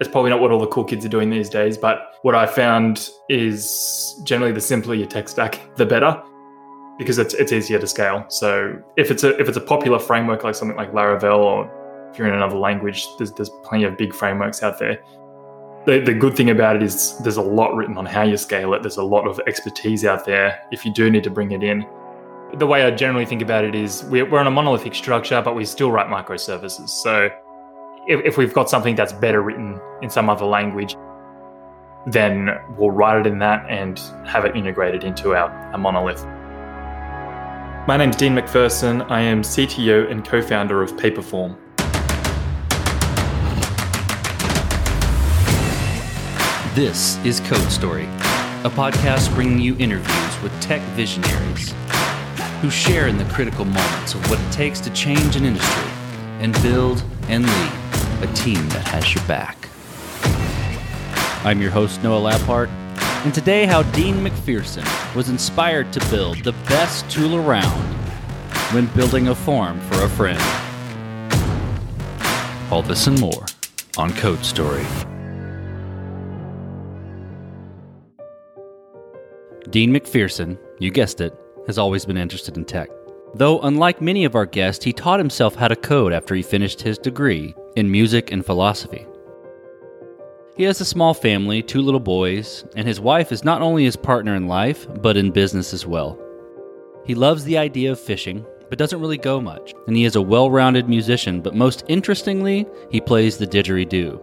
It's probably not what all the cool kids are doing these days, but what I found is generally the simpler your tech stack, the better, because it's it's easier to scale. So if it's a if it's a popular framework like something like Laravel, or if you're in another language, there's there's plenty of big frameworks out there. The, the good thing about it is there's a lot written on how you scale it. There's a lot of expertise out there if you do need to bring it in. The way I generally think about it is we're, we're on a monolithic structure, but we still write microservices. So if, if we've got something that's better written in some other language, then we'll write it in that and have it integrated into our, our monolith. My name's Dean McPherson. I am CTO and co founder of Paperform. This is Code Story, a podcast bringing you interviews with tech visionaries who share in the critical moments of what it takes to change an industry and build and lead a team that has your back. I'm your host, Noah Labhart, and today, how Dean McPherson was inspired to build the best tool around when building a form for a friend. All this and more on Code Story. Dean McPherson, you guessed it, has always been interested in tech. Though, unlike many of our guests, he taught himself how to code after he finished his degree in music and philosophy. He has a small family, two little boys, and his wife is not only his partner in life, but in business as well. He loves the idea of fishing, but doesn't really go much, and he is a well rounded musician, but most interestingly, he plays the didgeridoo.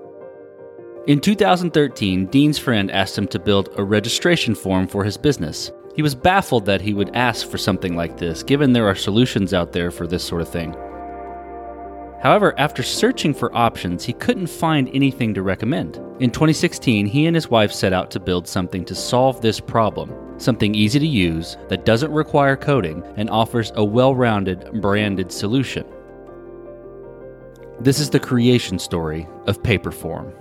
In 2013, Dean's friend asked him to build a registration form for his business. He was baffled that he would ask for something like this, given there are solutions out there for this sort of thing. However, after searching for options, he couldn't find anything to recommend. In 2016, he and his wife set out to build something to solve this problem something easy to use that doesn't require coding and offers a well rounded, branded solution. This is the creation story of Paperform.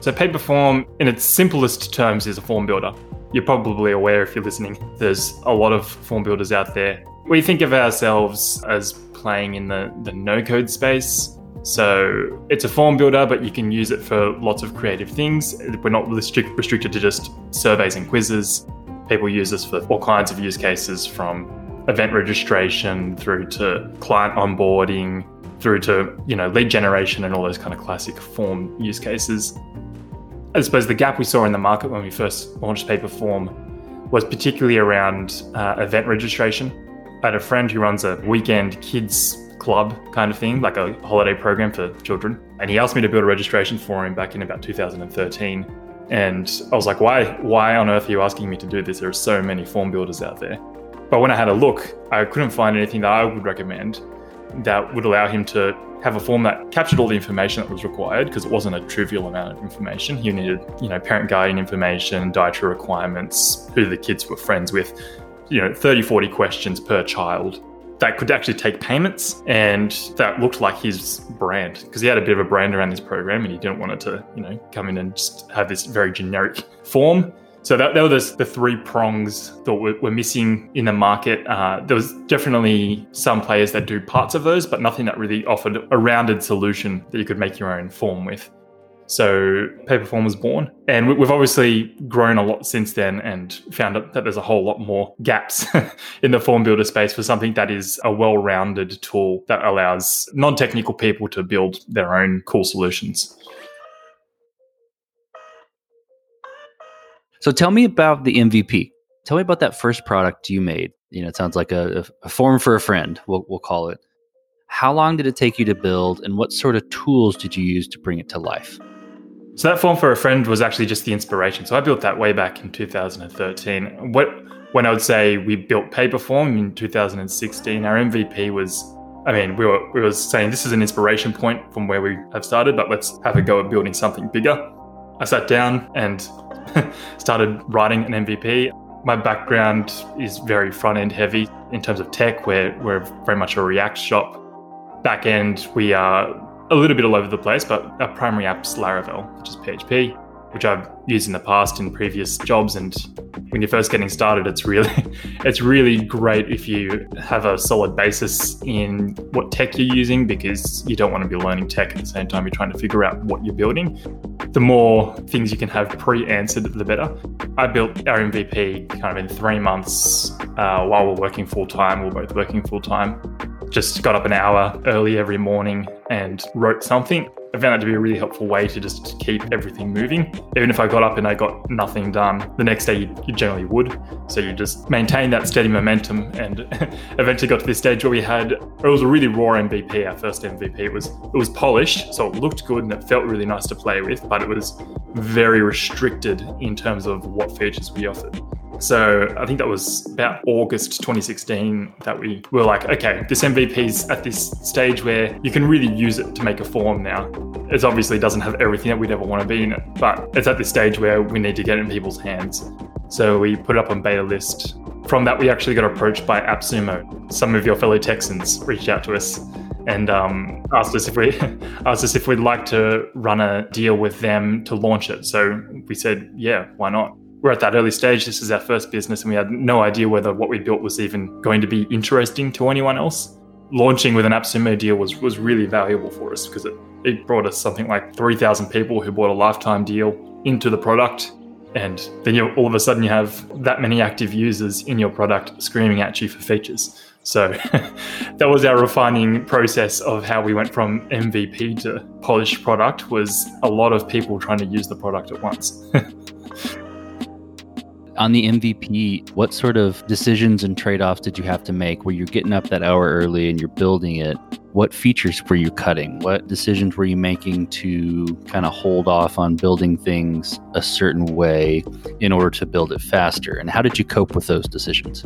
So, Paperform, in its simplest terms, is a form builder. You're probably aware if you're listening, there's a lot of form builders out there we think of ourselves as playing in the, the no code space. So it's a form builder, but you can use it for lots of creative things. We're not restrict, restricted to just surveys and quizzes. People use this for all kinds of use cases from event registration through to client onboarding through to you know lead generation and all those kind of classic form use cases. I suppose the gap we saw in the market when we first launched Paperform was particularly around uh, event registration. I had a friend who runs a weekend kids club kind of thing, like a holiday program for children. And he asked me to build a registration for him back in about 2013. And I was like, why, why on earth are you asking me to do this? There are so many form builders out there. But when I had a look, I couldn't find anything that I would recommend that would allow him to have a form that captured all the information that was required because it wasn't a trivial amount of information. He needed, you know, parent guardian information, dietary requirements, who the kids were friends with, you know 30 40 questions per child that could actually take payments and that looked like his brand because he had a bit of a brand around this program and he didn't want it to you know come in and just have this very generic form so that, that were the, the three prongs that were, were missing in the market. Uh, there was definitely some players that do parts of those, but nothing that really offered a rounded solution that you could make your own form with. So Paperform was born. And we've obviously grown a lot since then and found that there's a whole lot more gaps in the form builder space for something that is a well rounded tool that allows non technical people to build their own cool solutions. So tell me about the MVP. Tell me about that first product you made. You know, it sounds like a, a form for a friend, we'll, we'll call it. How long did it take you to build, and what sort of tools did you use to bring it to life? So that form for a friend was actually just the inspiration. So I built that way back in 2013. What when I would say we built Paperform in 2016, our MVP was I mean, we were we were saying this is an inspiration point from where we have started, but let's have a go at building something bigger. I sat down and started writing an MVP. My background is very front end heavy in terms of tech. We're, we're very much a React shop. Back end, we are a little bit all over the place, but our primary app's Laravel, which is PHP. which I've used in the past in previous jobs. And when you're first getting started, it's really it's really great if you have a solid basis in what tech you're using because you don't want to be learning tech at the same time you're trying to figure out what you're building. The more things you can have pre-answered, the better. I built our MVP kind of in three months uh, while we're working full time. We're both working full time. Just got up an hour early every morning and wrote something I found that to be a really helpful way to just keep everything moving. Even if I got up and I got nothing done, the next day you, you generally would. So you just maintain that steady momentum and eventually got to this stage where we had it was a really raw MVP, our first MVP. It was it was polished, so it looked good and it felt really nice to play with, but it was very restricted in terms of what features we offered. So I think that was about August 2016 that we were like, okay, this MVP's at this stage where you can really use it to make a form now. It obviously doesn't have everything that we'd ever want to be in it, but it's at this stage where we need to get it in people's hands. So we put it up on BetaList. From that, we actually got approached by AppSumo. Some of your fellow Texans reached out to us and um, asked us if we asked us if we'd like to run a deal with them to launch it. So we said, yeah, why not? We're at that early stage. This is our first business, and we had no idea whether what we built was even going to be interesting to anyone else. Launching with an AppSumo deal was was really valuable for us because it, it brought us something like 3,000 people who bought a lifetime deal into the product. And then you all of a sudden you have that many active users in your product screaming at you for features. So that was our refining process of how we went from MVP to polished product was a lot of people trying to use the product at once. On the MVP, what sort of decisions and trade offs did you have to make where you're getting up that hour early and you're building it? What features were you cutting? What decisions were you making to kind of hold off on building things a certain way in order to build it faster? And how did you cope with those decisions?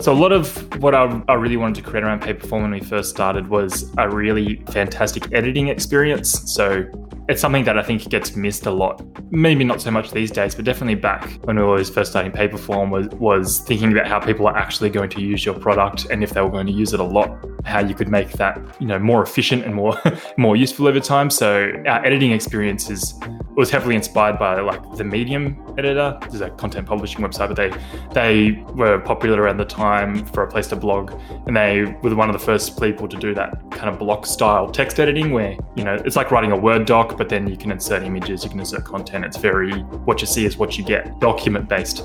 So a lot of what I, I, really wanted to create around Paperform when we first started was a really fantastic editing experience. So it's something that I think gets missed a lot. Maybe not so much these days, but definitely back when we were first starting Paperform was was thinking about how people are actually going to use your product and if they were going to use it a lot, how you could make that you know more efficient and more more useful over time. So our editing experience is was heavily inspired by like the Medium editor. There's a content publishing website, but they they were popular around the time for a place to blog, and they were one of the first people to do that kind of block style text editing, where you know it's like writing a Word doc, but then you can insert images, you can insert content. It's very what you see is what you get, document based.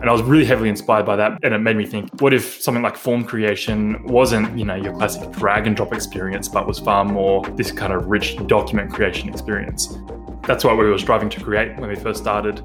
And I was really heavily inspired by that. And it made me think, what if something like form creation wasn't, you know, your classic drag and drop experience, but was far more this kind of rich document creation experience? That's what we were striving to create when we first started.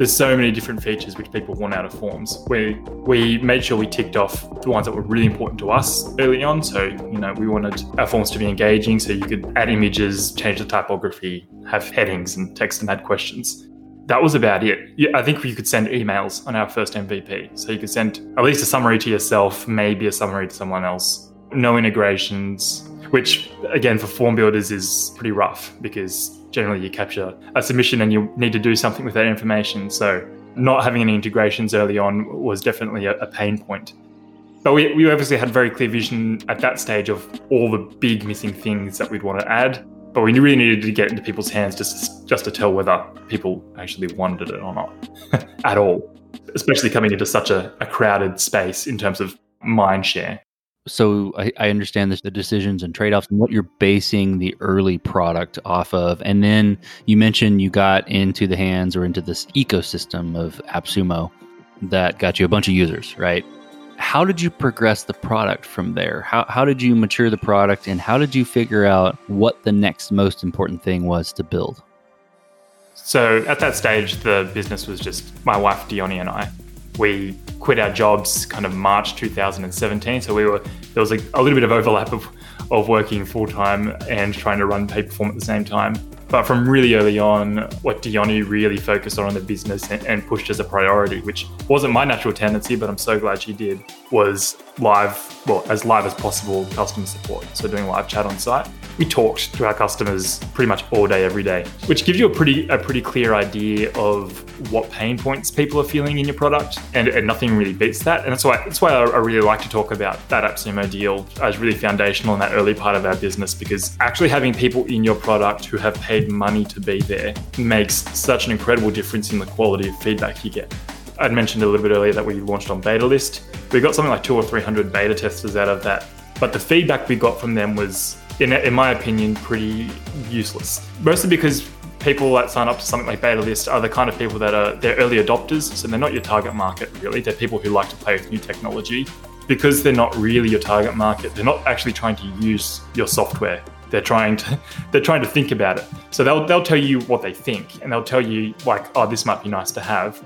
There's so many different features which people want out of forms. We we made sure we ticked off the ones that were really important to us early on. So you know we wanted our forms to be engaging, so you could add images, change the typography, have headings and text and add questions. That was about it. I think we could send emails on our first MVP. So you could send at least a summary to yourself, maybe a summary to someone else. No integrations, which again for form builders is pretty rough because generally you capture a submission and you need to do something with that information. So not having any integrations early on was definitely a, a pain point. But we, we obviously had very clear vision at that stage of all the big missing things that we'd want to add. But we really needed to get into people's hands just, just to tell whether people actually wanted it or not at all, especially coming into such a, a crowded space in terms of mind share so I, I understand this, the decisions and trade offs and what you're basing the early product off of. And then you mentioned you got into the hands or into this ecosystem of AppSumo that got you a bunch of users, right? How did you progress the product from there? How, how did you mature the product and how did you figure out what the next most important thing was to build? So at that stage, the business was just my wife, Diony, and I we quit our jobs kind of March 2017. So we were there was a, a little bit of overlap of, of working full time and trying to run Paperform at the same time. But from really early on, what Diony really focused on in the business and, and, pushed as a priority, which wasn't my natural tendency, but I'm so glad she did, was live, well, as live as possible customer support. So doing live chat on site. We talked to our customers pretty much all day, every day, which gives you a pretty a pretty clear idea of what pain points people are feeling in your product, and, and nothing really beats that. And that's why that's why I, I really like to talk about that AppSumo deal as really foundational in that early part of our business because actually having people in your product who have paid money to be there makes such an incredible difference in the quality of feedback you get. I'd mentioned a little bit earlier that we launched on BetaList. We got something like two or three hundred beta testers out of that, but the feedback we got from them was in, in my opinion, pretty useless. Mostly because people that sign up to something like BetaList are the kind of people that are they're early adopters so they're not your target market really. They're people who like to play with new technology. Because they're not really your target market they're not actually trying to use your software. They're trying to they're trying to think about it. So they'll, they'll tell you what they think and they'll tell you like oh this might be nice to have.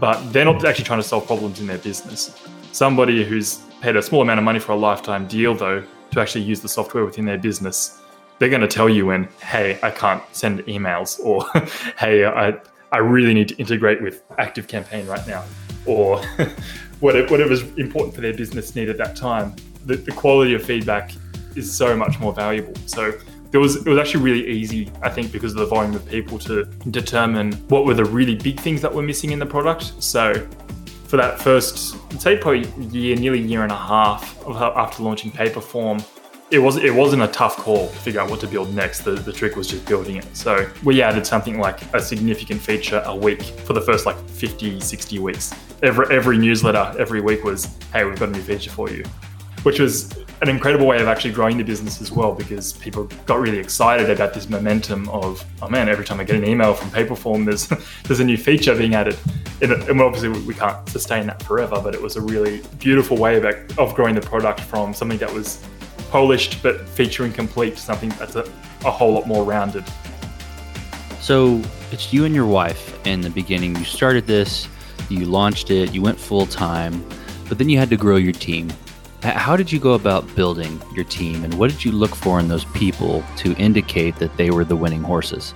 But they're not actually trying to solve problems in their business. Somebody who's paid a small amount of money for a lifetime deal though to actually use the software within their business, they're going to tell you when, hey, I can't send emails, or hey, I, I really need to integrate with Active Campaign right now, or whatever, whatever's important for their business need at that time. The, the quality of feedback is so much more valuable. So it was it was actually really easy, I think, because of the volume of people to determine what were the really big things that were missing in the product. So for that first, I'd say probably year, nearly year and a half after launching Paperform, it was it wasn't a tough call to figure out what to build next. The, the trick was just building it. So we added something like a significant feature a week for the first like 50, 60 weeks. Every every newsletter every week was, hey, we've got a new feature for you, which was an incredible way of actually growing the business as well because people got really excited about this momentum of oh man every time I get an email from Paperform there's there's a new feature being added. And, and obviously we can't sustain that forever but it was a really beautiful way of, of growing the product from something that was polished but feature incomplete to something that's a, a whole lot more rounded. So it's you and your wife in the beginning. You started this you launched it you went full time but then you had to grow your team how did you go about building your team, and what did you look for in those people to indicate that they were the winning horses?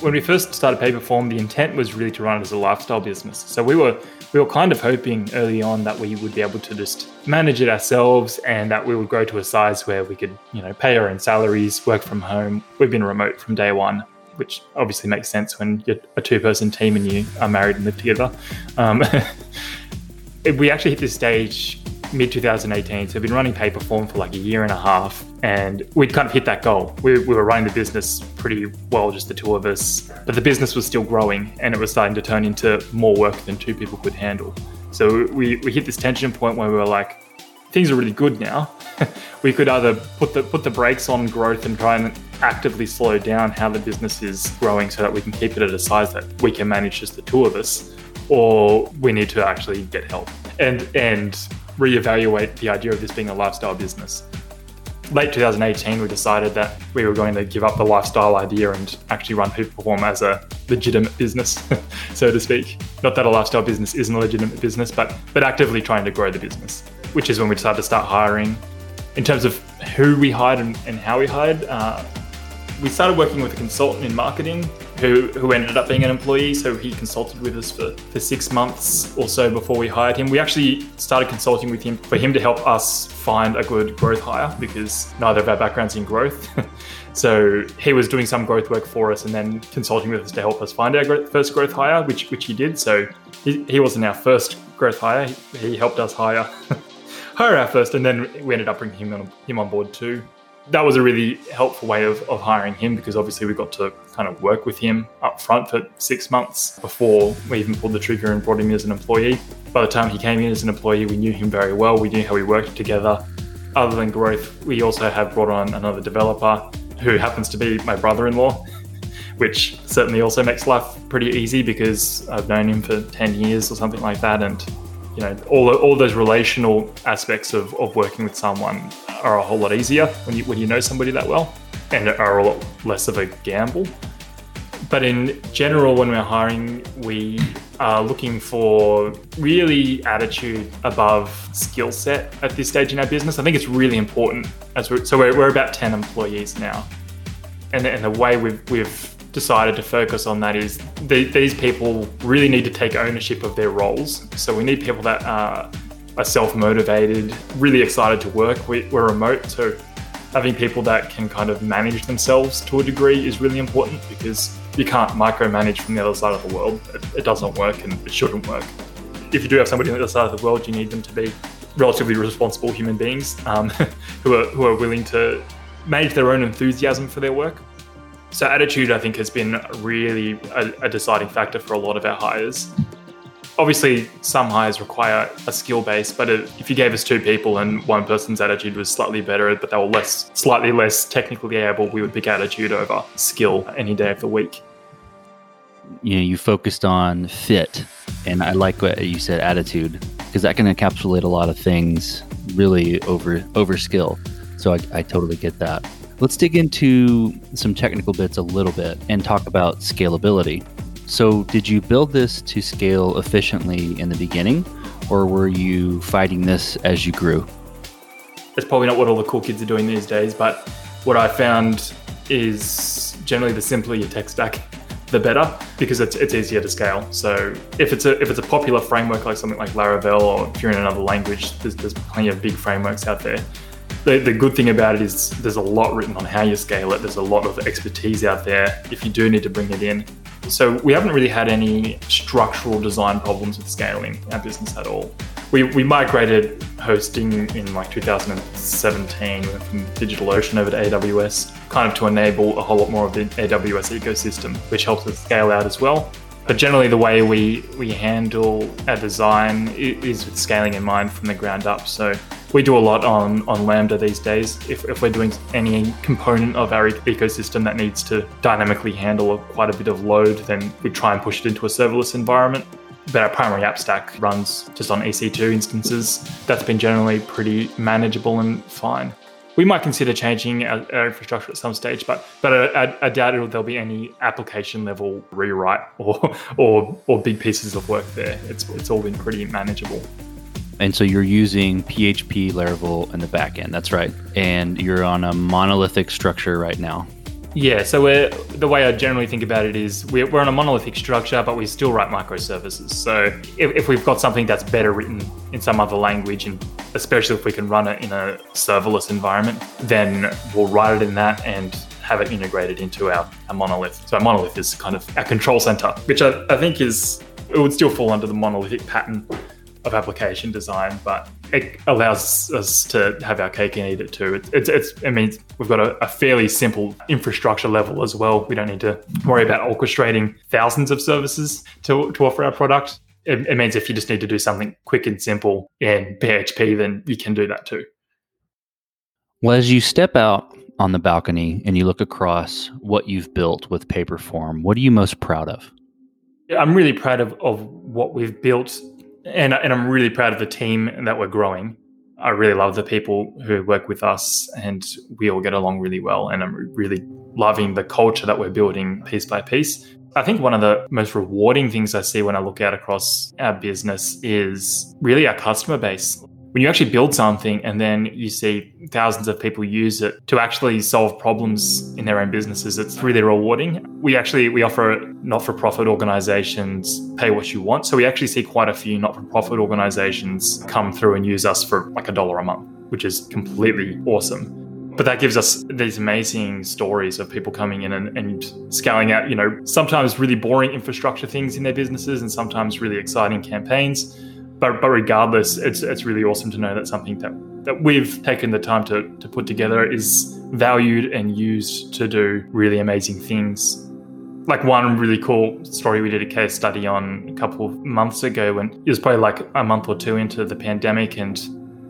When we first started Paperform, the intent was really to run it as a lifestyle business. So we were we were kind of hoping early on that we would be able to just manage it ourselves and that we would grow to a size where we could, you know, pay our own salaries, work from home. We've been remote from day one, which obviously makes sense when you're a two-person team and you are married and live together. Um, we actually hit this stage mid 2018. So we've been running Paperform for like a year and a half, and we'd kind of hit that goal. We, we, were running the business pretty well, just the two of us, but the business was still growing and it was starting to turn into more work than two people could handle. So we, we hit this tension point where we were like, things are really good now. we could either put the put the brakes on growth and try and actively slow down how the business is growing so that we can keep it at a size that we can manage just the two of us or we need to actually get help and and reevaluate the idea of this being a lifestyle business. Late 2018, we decided that we were going to give up the lifestyle idea and actually run Paperform as a legitimate business, so to speak. Not that a lifestyle business isn't a legitimate business, but but actively trying to grow the business, which is when we decided to start hiring. In terms of who we hired and, and how we hired, uh, we started working with a consultant in marketing who, who ended up being an employee. So he consulted with us for, for six months or so before we hired him. We actually started consulting with him for him to help us find a good growth hire because neither of our backgrounds in growth. so he was doing some growth work for us and then consulting with us to help us find our first growth hire, which which he did. So he, he wasn't our first growth hire. He, he helped us hire hire our first, and then we ended up bringing him on, him on board too that was a really helpful way of, of hiring him because obviously we got to kind of work with him up front for six months before we even pulled the trigger and brought him in as an employee. By the time he came in as an employee, we knew him very well. We knew how we worked together. Other than growth, we also have brought on another developer who happens to be my brother in law, which certainly also makes life pretty easy because I've known him for 10 years or something like that. And you know, all, all those relational aspects of, of working with someone are a whole lot easier when you, when you know somebody that well and are a lot less of a gamble. But in general, when we're hiring, we are looking for really attitude above skill set at this stage in our business. I think it's really important. As we're, so we're, we're about 10 employees now. And, and the way we've, we've decided to focus on that is the, these people really need to take ownership of their roles. So we need people that are, are self motivated, really excited to work. We, are remote, so having people that can kind of manage themselves to a degree is really important because you can't micromanage from the other side of the world. It, it doesn't work and it shouldn't work. If you do have somebody on the other side of the world, you need them to be relatively responsible human beings um, who are who are willing to manage their own enthusiasm for their work. So attitude, I think, has been really a, a deciding factor for a lot of our hires. Obviously, some hires require a skill base, but if you gave us two people and one person's attitude was slightly better, but they were less, slightly less technically able, we would pick attitude over skill any day of the week. You know, you focused on fit, and I like what you said, attitude, because that can encapsulate a lot of things really over over skill. So I, I totally get that. Let's dig into some technical bits a little bit and talk about scalability. So, did you build this to scale efficiently in the beginning, or were you fighting this as you grew? It's probably not what all the cool kids are doing these days, but what I found is generally the simpler your tech stack, the better, because it's, it's easier to scale. So if it's a if it's a popular framework like something like Laravel, or if you're in another language, there's, there's plenty of big frameworks out there the, the good thing about it is there's a lot written on how you scale it. There's a lot of expertise out there if you do need to bring it in. So we haven't really had any structural design problems with scaling our business at all. We, we migrated hosting in like 2017 from DigitalOcean over to AWS, kind of to enable a whole lot more of the AWS ecosystem, which helps us scale out as well. But generally, the way we, we handle our design is with scaling in mind from the ground up. So we do a lot on, on Lambda these days. If, if we're doing any component of our ecosystem that needs to dynamically handle quite a bit of load, then we try and push it into a serverless environment. But our primary app stack runs just on EC2 instances. That's been generally pretty manageable and fine. We might consider changing our, our infrastructure at some stage, but but I, I, doubt it'll, there'll be any application level rewrite or or or big pieces of work there. It's it's all been pretty manageable. And so you're using PHP Laravel in the backend. That's right. And you're on a monolithic structure right now. Yeah, so we're, the way I generally think about it is we're, we're on a monolithic structure, but we still write microservices. So if, if we've got something that's better written in some other language, and especially if we can run it in a serverless environment, then we'll write it in that and have it integrated into our, our monolith. So our monolith is kind of our control center, which I, I think is, it would still fall under the monolithic pattern of application design, but it allows us to have our cake and eat it too. It's, it's, it's it means we've got a, a, fairly simple infrastructure level as well. We don't need to worry about orchestrating thousands of services to, to offer our product. It, it means if you just need to do something quick and simple in PHP, then you can do that too. Well, as you step out on the balcony and you look across what you've built with Paperform, what are you most proud of? I'm really proud of, of what we've built and and I'm really proud of the team that we're growing. I really love the people who work with us, and we all get along really well. And I'm really loving the culture that we're building piece by piece. I think one of the most rewarding things I see when I look out across our business is really our customer base when you actually build something and then you see thousands of people use it to actually solve problems in their own businesses it's really rewarding. We actually we offer not-for-profit organizations pay what you want. So we actually see quite a few not-for-profit organizations come through and use us for like a dollar a month which is completely awesome. But that gives us these amazing stories of people coming in and, and scaling out you know sometimes really boring infrastructure things in their businesses and sometimes really exciting campaigns but but regardless, it's it's really awesome to know that something that that we've taken the time to to put together is valued and used to do really amazing things. Like one really cool story we did a case study on a couple of months ago when it was probably like a month or two into the pandemic and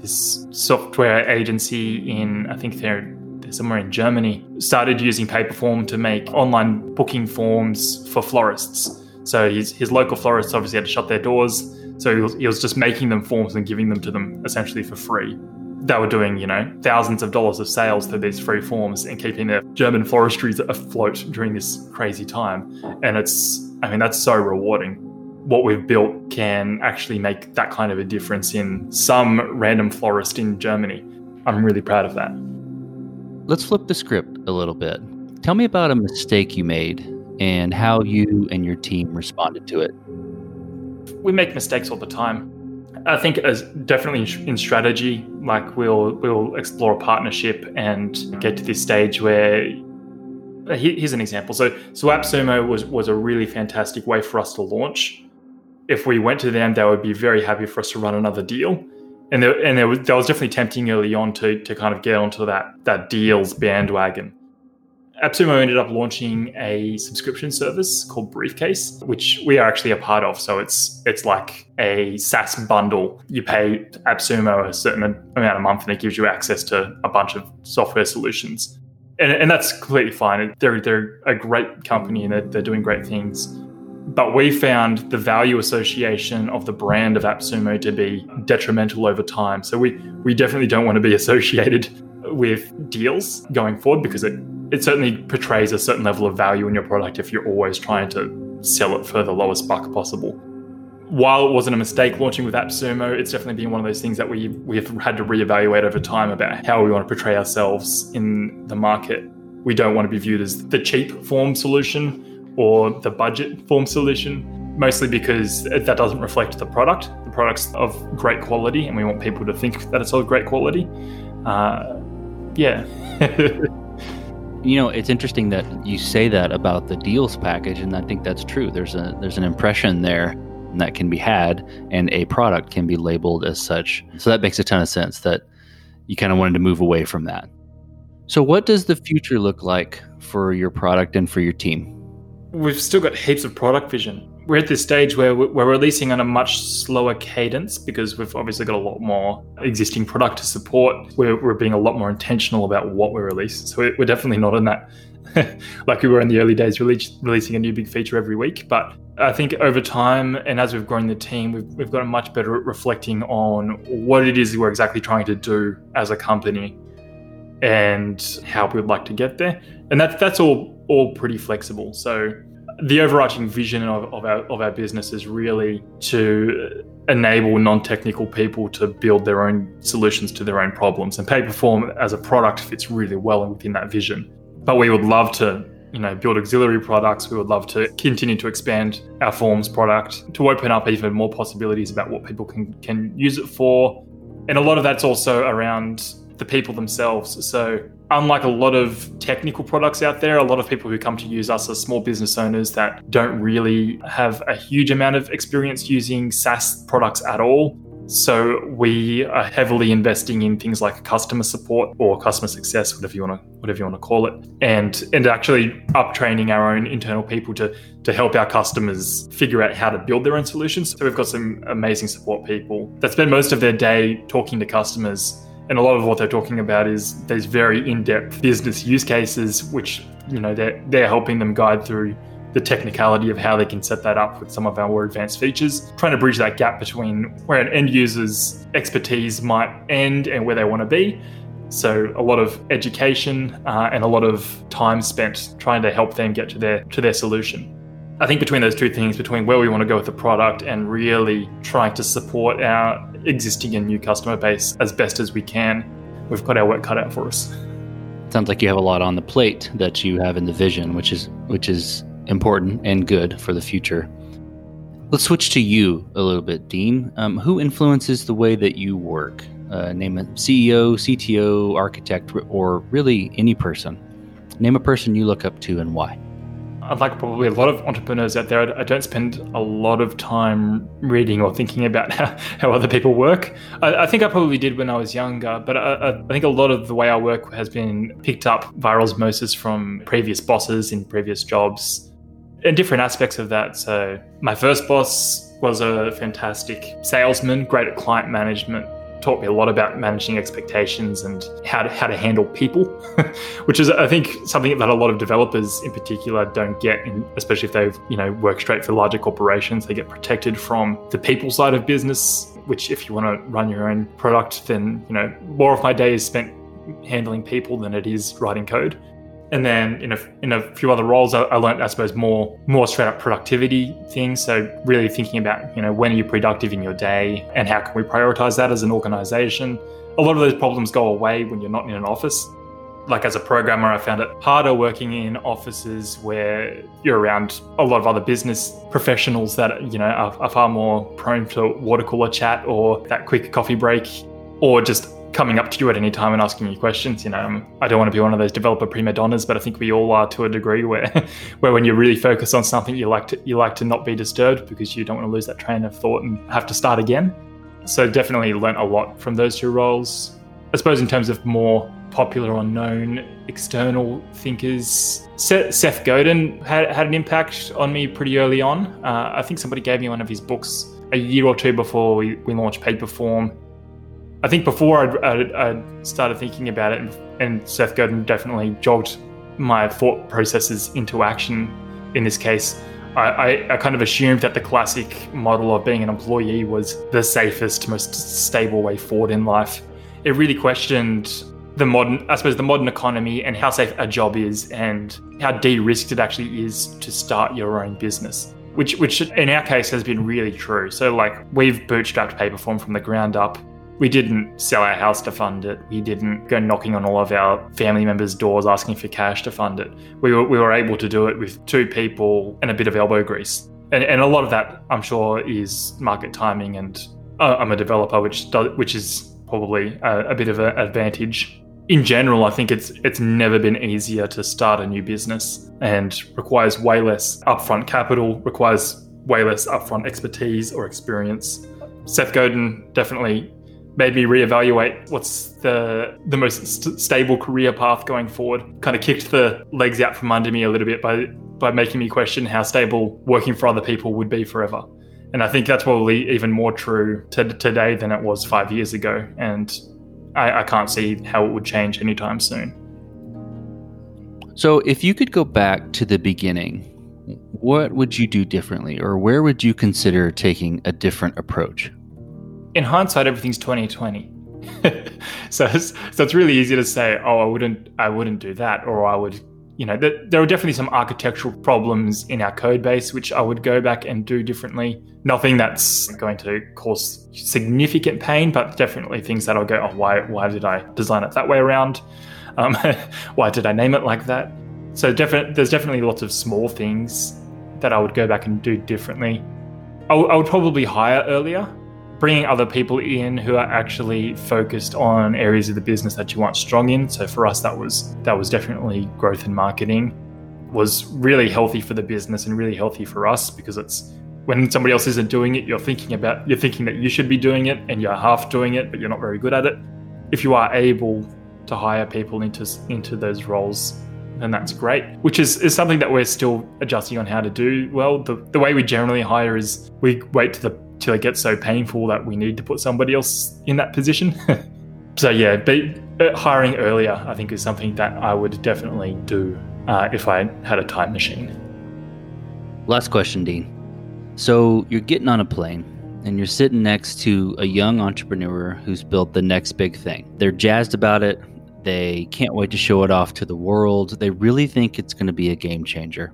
this software agency in I think they're somewhere in Germany started using Paperform to make online booking forms for florists. So his, his local florists obviously had to shut their doors so he was, he was just making them forms and giving them to them essentially for free. They were doing, you know, thousands of dollars of sales through these free forms and keeping their German forestries afloat during this crazy time. And it's, I mean, that's so rewarding. What we've built can actually make that kind of a difference in some random florist in Germany. I'm really proud of that. Let's flip the script a little bit. Tell me about a mistake you made and how you and your team responded to it we make mistakes all the time. I think as definitely in strategy, like we'll we'll explore a partnership and get to this stage where uh, here's an example. So so AppSumo was was a really fantastic way for us to launch. If we went to them, they would be very happy for us to run another deal. And there, and there was, that was definitely tempting early on to, to kind of get onto that that deals bandwagon. AppSumo ended up launching a subscription service called Briefcase, which we are actually a part of. So it's it's like a SaaS bundle. You pay AppSumo a certain amount a month, and it gives you access to a bunch of software solutions. And, and that's completely fine. They're they're a great company and they're, they're doing great things. But we found the value association of the brand of AppSumo to be detrimental over time. So we we definitely don't want to be associated with deals going forward because it it certainly portrays a certain level of value in your product if you're always trying to sell it for the lowest buck possible. While it wasn't a mistake launching with AppSumo, it's definitely been one of those things that we we've had to reevaluate over time about how we want to portray ourselves in the market. We don't want to be viewed as the cheap form solution or the budget form solution, mostly because that doesn't reflect the product. The product's of great quality, and we want people to think that it's of great quality. Uh, yeah. you know it's interesting that you say that about the deals package and i think that's true. There's a there's an impression there that can be had and a product can be labeled as such. So that makes a ton of sense that you kind of wanted to move away from that. So what does the future look like for your product and for your team? We've still got heaps of product vision we're at this stage where we're releasing on a much slower cadence because we've obviously got a lot more existing product to support. We're, we're being a lot more intentional about what we release. So we're definitely not in that like we were in the early days, release, releasing a new big feature every week. But I think over time and as we've grown the team, we've, we've gotten much better at reflecting on what it is we're exactly trying to do as a company and how we'd like to get there. And that, that's all all pretty flexible. So the overarching vision of, of, our, of our business is really to enable non-technical people to build their own solutions to their own problems. And Paperform as a product fits really well within that vision. But we would love to you know build auxiliary products. We would love to continue to expand our forms product to open up even more possibilities about what people can can use it for. And a lot of that's also around the people themselves. So unlike a lot of technical products out there, a lot of people who come to use us are small business owners that don't really have a huge amount of experience using SaaS products at all. So we are heavily investing in things like customer support or customer success, whatever you want to whatever you want to call it, and and actually up training our own internal people to to help our customers figure out how to build their own solutions. So we've got some amazing support people that spend most of their day talking to customers and a lot of what they're talking about is these very in-depth business use cases which you know they're, they're helping them guide through the technicality of how they can set that up with some of our more advanced features. Trying to bridge that gap between where an end user's expertise might end and where they want to be. So a lot of education uh, and a lot of time spent trying to help them get to their to their solution. I think between those two things, between where we want to go with the product and really trying to support our existing and new customer base as best as we can, we've got our work cut out for us. Sounds like you have a lot on the plate that you have in the vision, which is which is important and good for the future. Let's switch to you a little bit, Dean. Um, who influences the way that you work? Uh, name a CEO, CTO, architect, or really any person. Name a person you look up to and why like probably a lot of entrepreneurs out there, I don't spend a lot of time reading or thinking about how, how other people work. I, I, think I probably did when I was younger, but I, I, think a lot of the way I work has been picked up via osmosis from previous bosses in previous jobs and different aspects of that. So, my first boss was a fantastic salesman, great at client management, taught me a lot about managing expectations and how to, how to handle people, which is, I think, something that a lot of developers in particular don't get, in, especially if they've, you know, work straight for larger corporations. They get protected from the people side of business, which if you want to run your own product, then, you know, more of my day is spent handling people than it is writing code and then in a, in a few other roles I, I learned i suppose more more straight up productivity things. So really thinking about you know when are you productive in your day and how can we prioritize that as an organization? A lot of those problems go away when you're not in an office. Like as a programmer, I found it harder working in offices where you're around a lot of other business professionals that you know are, are far more prone to water cooler chat or that quick coffee break, or just coming up to you at any time and asking you questions. You know, um, I don't want to be one of those developer prima donnas, but I think we all are to a degree where, where when you really focus on something, you like to you like to not be disturbed because you don't want to lose that train of thought and have to start again. So definitely learnt a lot from those two roles. I suppose in terms of more popular or known external thinkers. Seth Godin had, had an impact on me pretty early on. Uh, I think somebody gave me one of his books a year or two before we, we launched Paperform. I think before I'd, I'd started thinking about it, and, Seth Godin definitely jogged my thought processes into action in this case. I, I, I, kind of assumed that the classic model of being an employee was the safest, most stable way forward in life. It really questioned the modern, I suppose, the modern economy and how safe a job is and how de-risked it actually is to start your own business. Which, which in our case has been really true. So, like, we've bootstrapped Paperform from the ground up. We didn't sell our house to fund it. We didn't go knocking on all of our family members' doors asking for cash to fund it. We were, we were able to do it with two people and a bit of elbow grease. And, and a lot of that, I'm sure, is market timing. And uh, I'm a developer, which does, which is probably a, a bit of an advantage in general, I think it's it's never been easier to start a new business and requires way less upfront capital, requires way less upfront expertise or experience. Seth Godin definitely made me reevaluate what's the the most st- stable career path going forward. Kind of kicked the legs out from under me a little bit by by making me question how stable working for other people would be forever. And I think that's probably even more true to today than it was five years ago. And I, I can't see how it would change anytime soon. So, if you could go back to the beginning, what would you do differently, or where would you consider taking a different approach? In hindsight, everything's twenty twenty. so, it's, so it's really easy to say, "Oh, I wouldn't, I wouldn't do that," or "I would you know, there, there are definitely some architectural problems in our code base, which I would go back and do differently. Nothing that's going to cause significant pain, but definitely things that I'll go, oh, why, why did I design it that way around? Um, why did I name it like that? So there's definitely lots of small things that I would go back and do differently. I, w- I would probably hire earlier bringing other people in who are actually focused on areas of the business that you want strong in. So for us, that was that was definitely growth and marketing was really healthy for the business and really healthy for us because it's when somebody else isn't doing it, you're thinking about you're thinking that you should be doing it and you're half doing it, but you're not very good at it. If you are able to hire people into into those roles, then that's great. Which is, is something that we're still adjusting on how to do. Well, the, the way we generally hire is we wait to the till it gets so painful that we need to put somebody else in that position. so yeah, but uh, hiring earlier, I think, is something that I would definitely do uh, if I had a time machine. Last question, Dean. So you're getting on a plane and you're sitting next to a young entrepreneur who's built the next big thing. They're jazzed about it. They can't wait to show it off to the world. They really think it's going to be a game changer.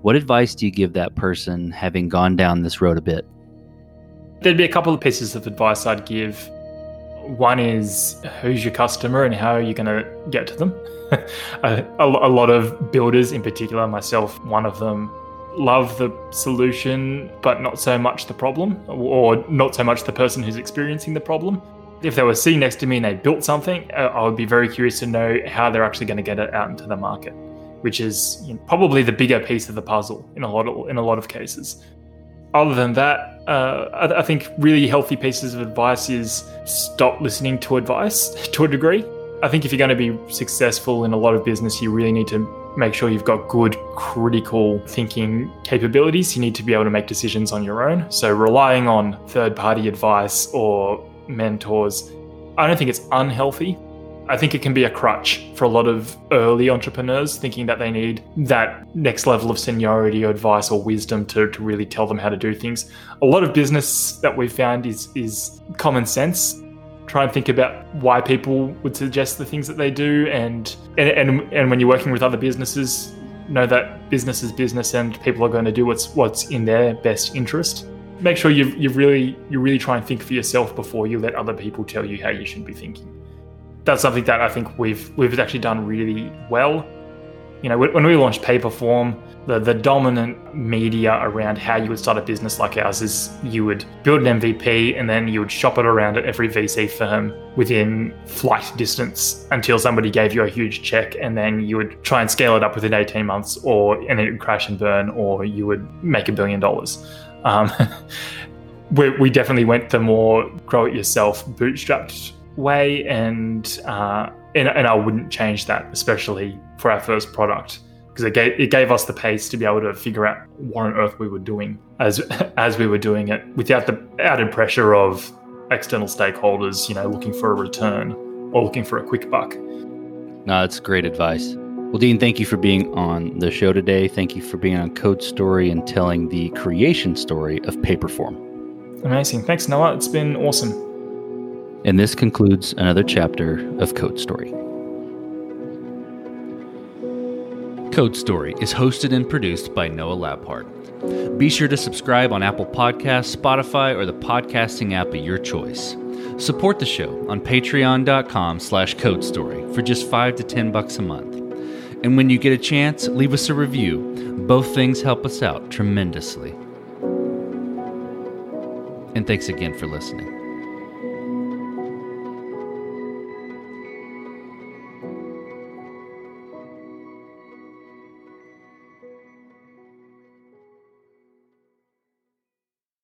What advice do you give that person having gone down this road a bit? There'd be a couple of pieces of advice I'd give. One is who's your customer and how are you going to get to them? a, a, lot of builders, in particular, myself, one of them, love the solution, but not so much the problem, or not so much the person who's experiencing the problem. If they were sitting next to me and they built something, uh, I would be very curious to know how they're actually going to get it out into the market, which is you know, probably the bigger piece of the puzzle in a lot of in a lot of cases other than that, uh, I, I, think really healthy pieces of advice is stop listening to advice to a degree. I think if you're going to be successful in a lot of business, you really need to make sure you've got good critical thinking capabilities. You need to be able to make decisions on your own. So relying on third party advice or mentors, I don't think it's unhealthy. I think it can be a crutch for a lot of early entrepreneurs thinking that they need that next level of seniority or advice or wisdom to, to really tell them how to do things. A lot of business that we've found is is common sense. Try and think about why people would suggest the things that they do and and and, and when you're working with other businesses, know that business is business and people are going to do what's what's in their best interest. Make sure you you really you really try and think for yourself before you let other people tell you how you should be thinking that's something that I think we've we've actually done really well. You know, when we launched Paperform, the, the dominant media around how you would start a business like ours is you would build an MVP and then you would shop it around at every VC firm within flight distance until somebody gave you a huge check and then you would try and scale it up within 18 months or and it would crash and burn or you would make a billion dollars. Um, we, we definitely went the more grow it yourself bootstrapped way and uh, and, and I wouldn't change that, especially for our first product, because it gave it gave us the pace to be able to figure out what on earth we were doing as as we were doing it, without the added pressure of external stakeholders, you know, looking for a return or looking for a quick buck. No, that's great advice. Well, Dean, thank you for being on the show today. Thank you for being on Code Story and telling the creation story of Paperform. Amazing. Thanks, Noah. It's been awesome. And this concludes another chapter of Code Story. Code Story is hosted and produced by Noah Labhart. Be sure to subscribe on Apple Podcasts, Spotify, or the podcasting app of your choice. Support the show on patreon.com slash codestory for just 5 to 10 bucks a month. And when you get a chance, leave us a review. Both things help us out tremendously. And thanks again for listening.